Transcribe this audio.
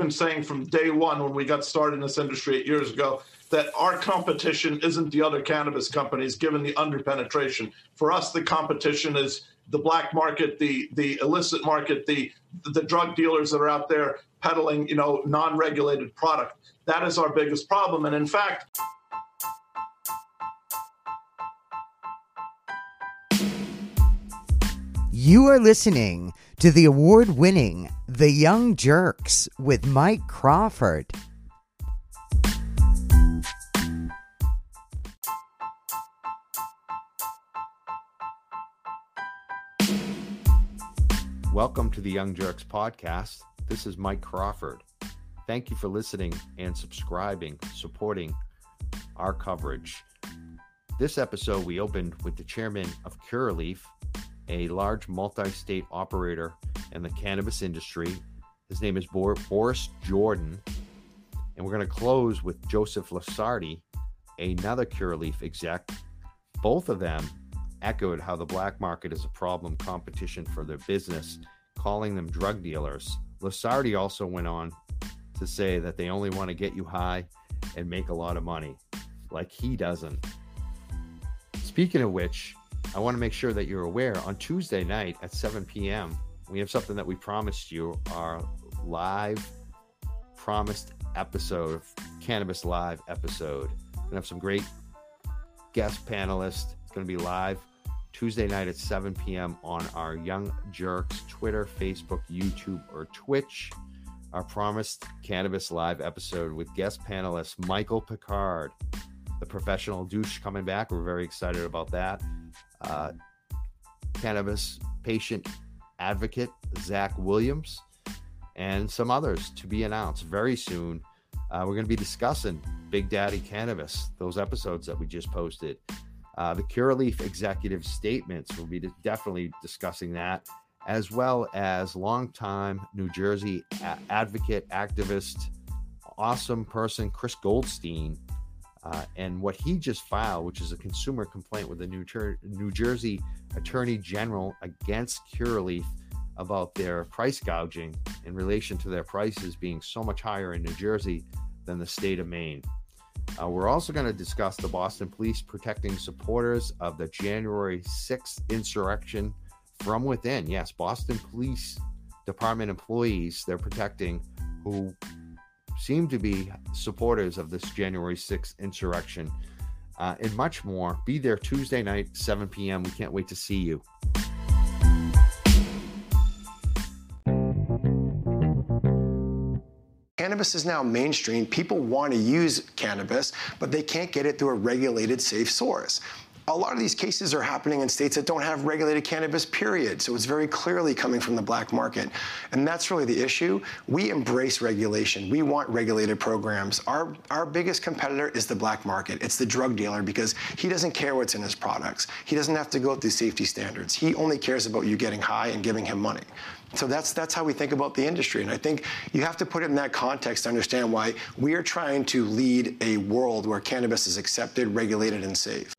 been saying from day one when we got started in this industry eight years ago that our competition isn't the other cannabis companies, given the underpenetration. For us, the competition is the black market, the the illicit market, the the drug dealers that are out there peddling, you know, non-regulated product. That is our biggest problem. And in fact, You are listening to the award winning The Young Jurks with Mike Crawford. Welcome to the Young Jurks podcast. This is Mike Crawford. Thank you for listening and subscribing, supporting our coverage. This episode, we opened with the chairman of Curaleaf, a large multi state operator in the cannabis industry. His name is Boris Jordan. And we're going to close with Joseph Lusardi, another Curaleaf exec. Both of them echoed how the black market is a problem competition for their business, calling them drug dealers. Lusardi also went on to say that they only want to get you high and make a lot of money, like he doesn't. Speaking of which, I want to make sure that you're aware on Tuesday night at 7 p.m., we have something that we promised you our live promised episode of Cannabis Live episode. We're going to have some great guest panelists. It's going to be live Tuesday night at 7 p.m. on our Young Jurks Twitter, Facebook, YouTube, or Twitch. Our promised Cannabis Live episode with guest panelist Michael Picard, the professional douche coming back. We're very excited about that. Uh, cannabis patient advocate Zach Williams, and some others to be announced very soon. Uh, we're going to be discussing Big Daddy Cannabis, those episodes that we just posted. Uh, the Curaleaf executive statements, we'll be definitely discussing that, as well as longtime New Jersey a- advocate, activist, awesome person, Chris Goldstein, uh, and what he just filed, which is a consumer complaint with the New, New Jersey Attorney General against Curaleaf about their price gouging in relation to their prices being so much higher in New Jersey than the state of Maine. Uh, we're also going to discuss the Boston police protecting supporters of the January 6th insurrection from within. Yes, Boston Police Department employees they're protecting who seem to be supporters of this January 6th insurrection uh, and much more. Be there Tuesday night, 7 p.m. We can't wait to see you. Cannabis is now mainstream. People want to use cannabis, but they can't get it through a regulated, safe source a lot of these cases are happening in states that don't have regulated cannabis, period. So it's very clearly coming from the black market. And that's really the issue. We embrace regulation. We want regulated programs. Our, our biggest competitor is the black market. It's the drug dealer because he doesn't care what's in his products. He doesn't have to go through safety standards. He only cares about you getting high and giving him money. So that's that's how we think about the industry, and I think you have to put it in that context to understand why we are trying to lead a world where cannabis is accepted, regulated, and safe.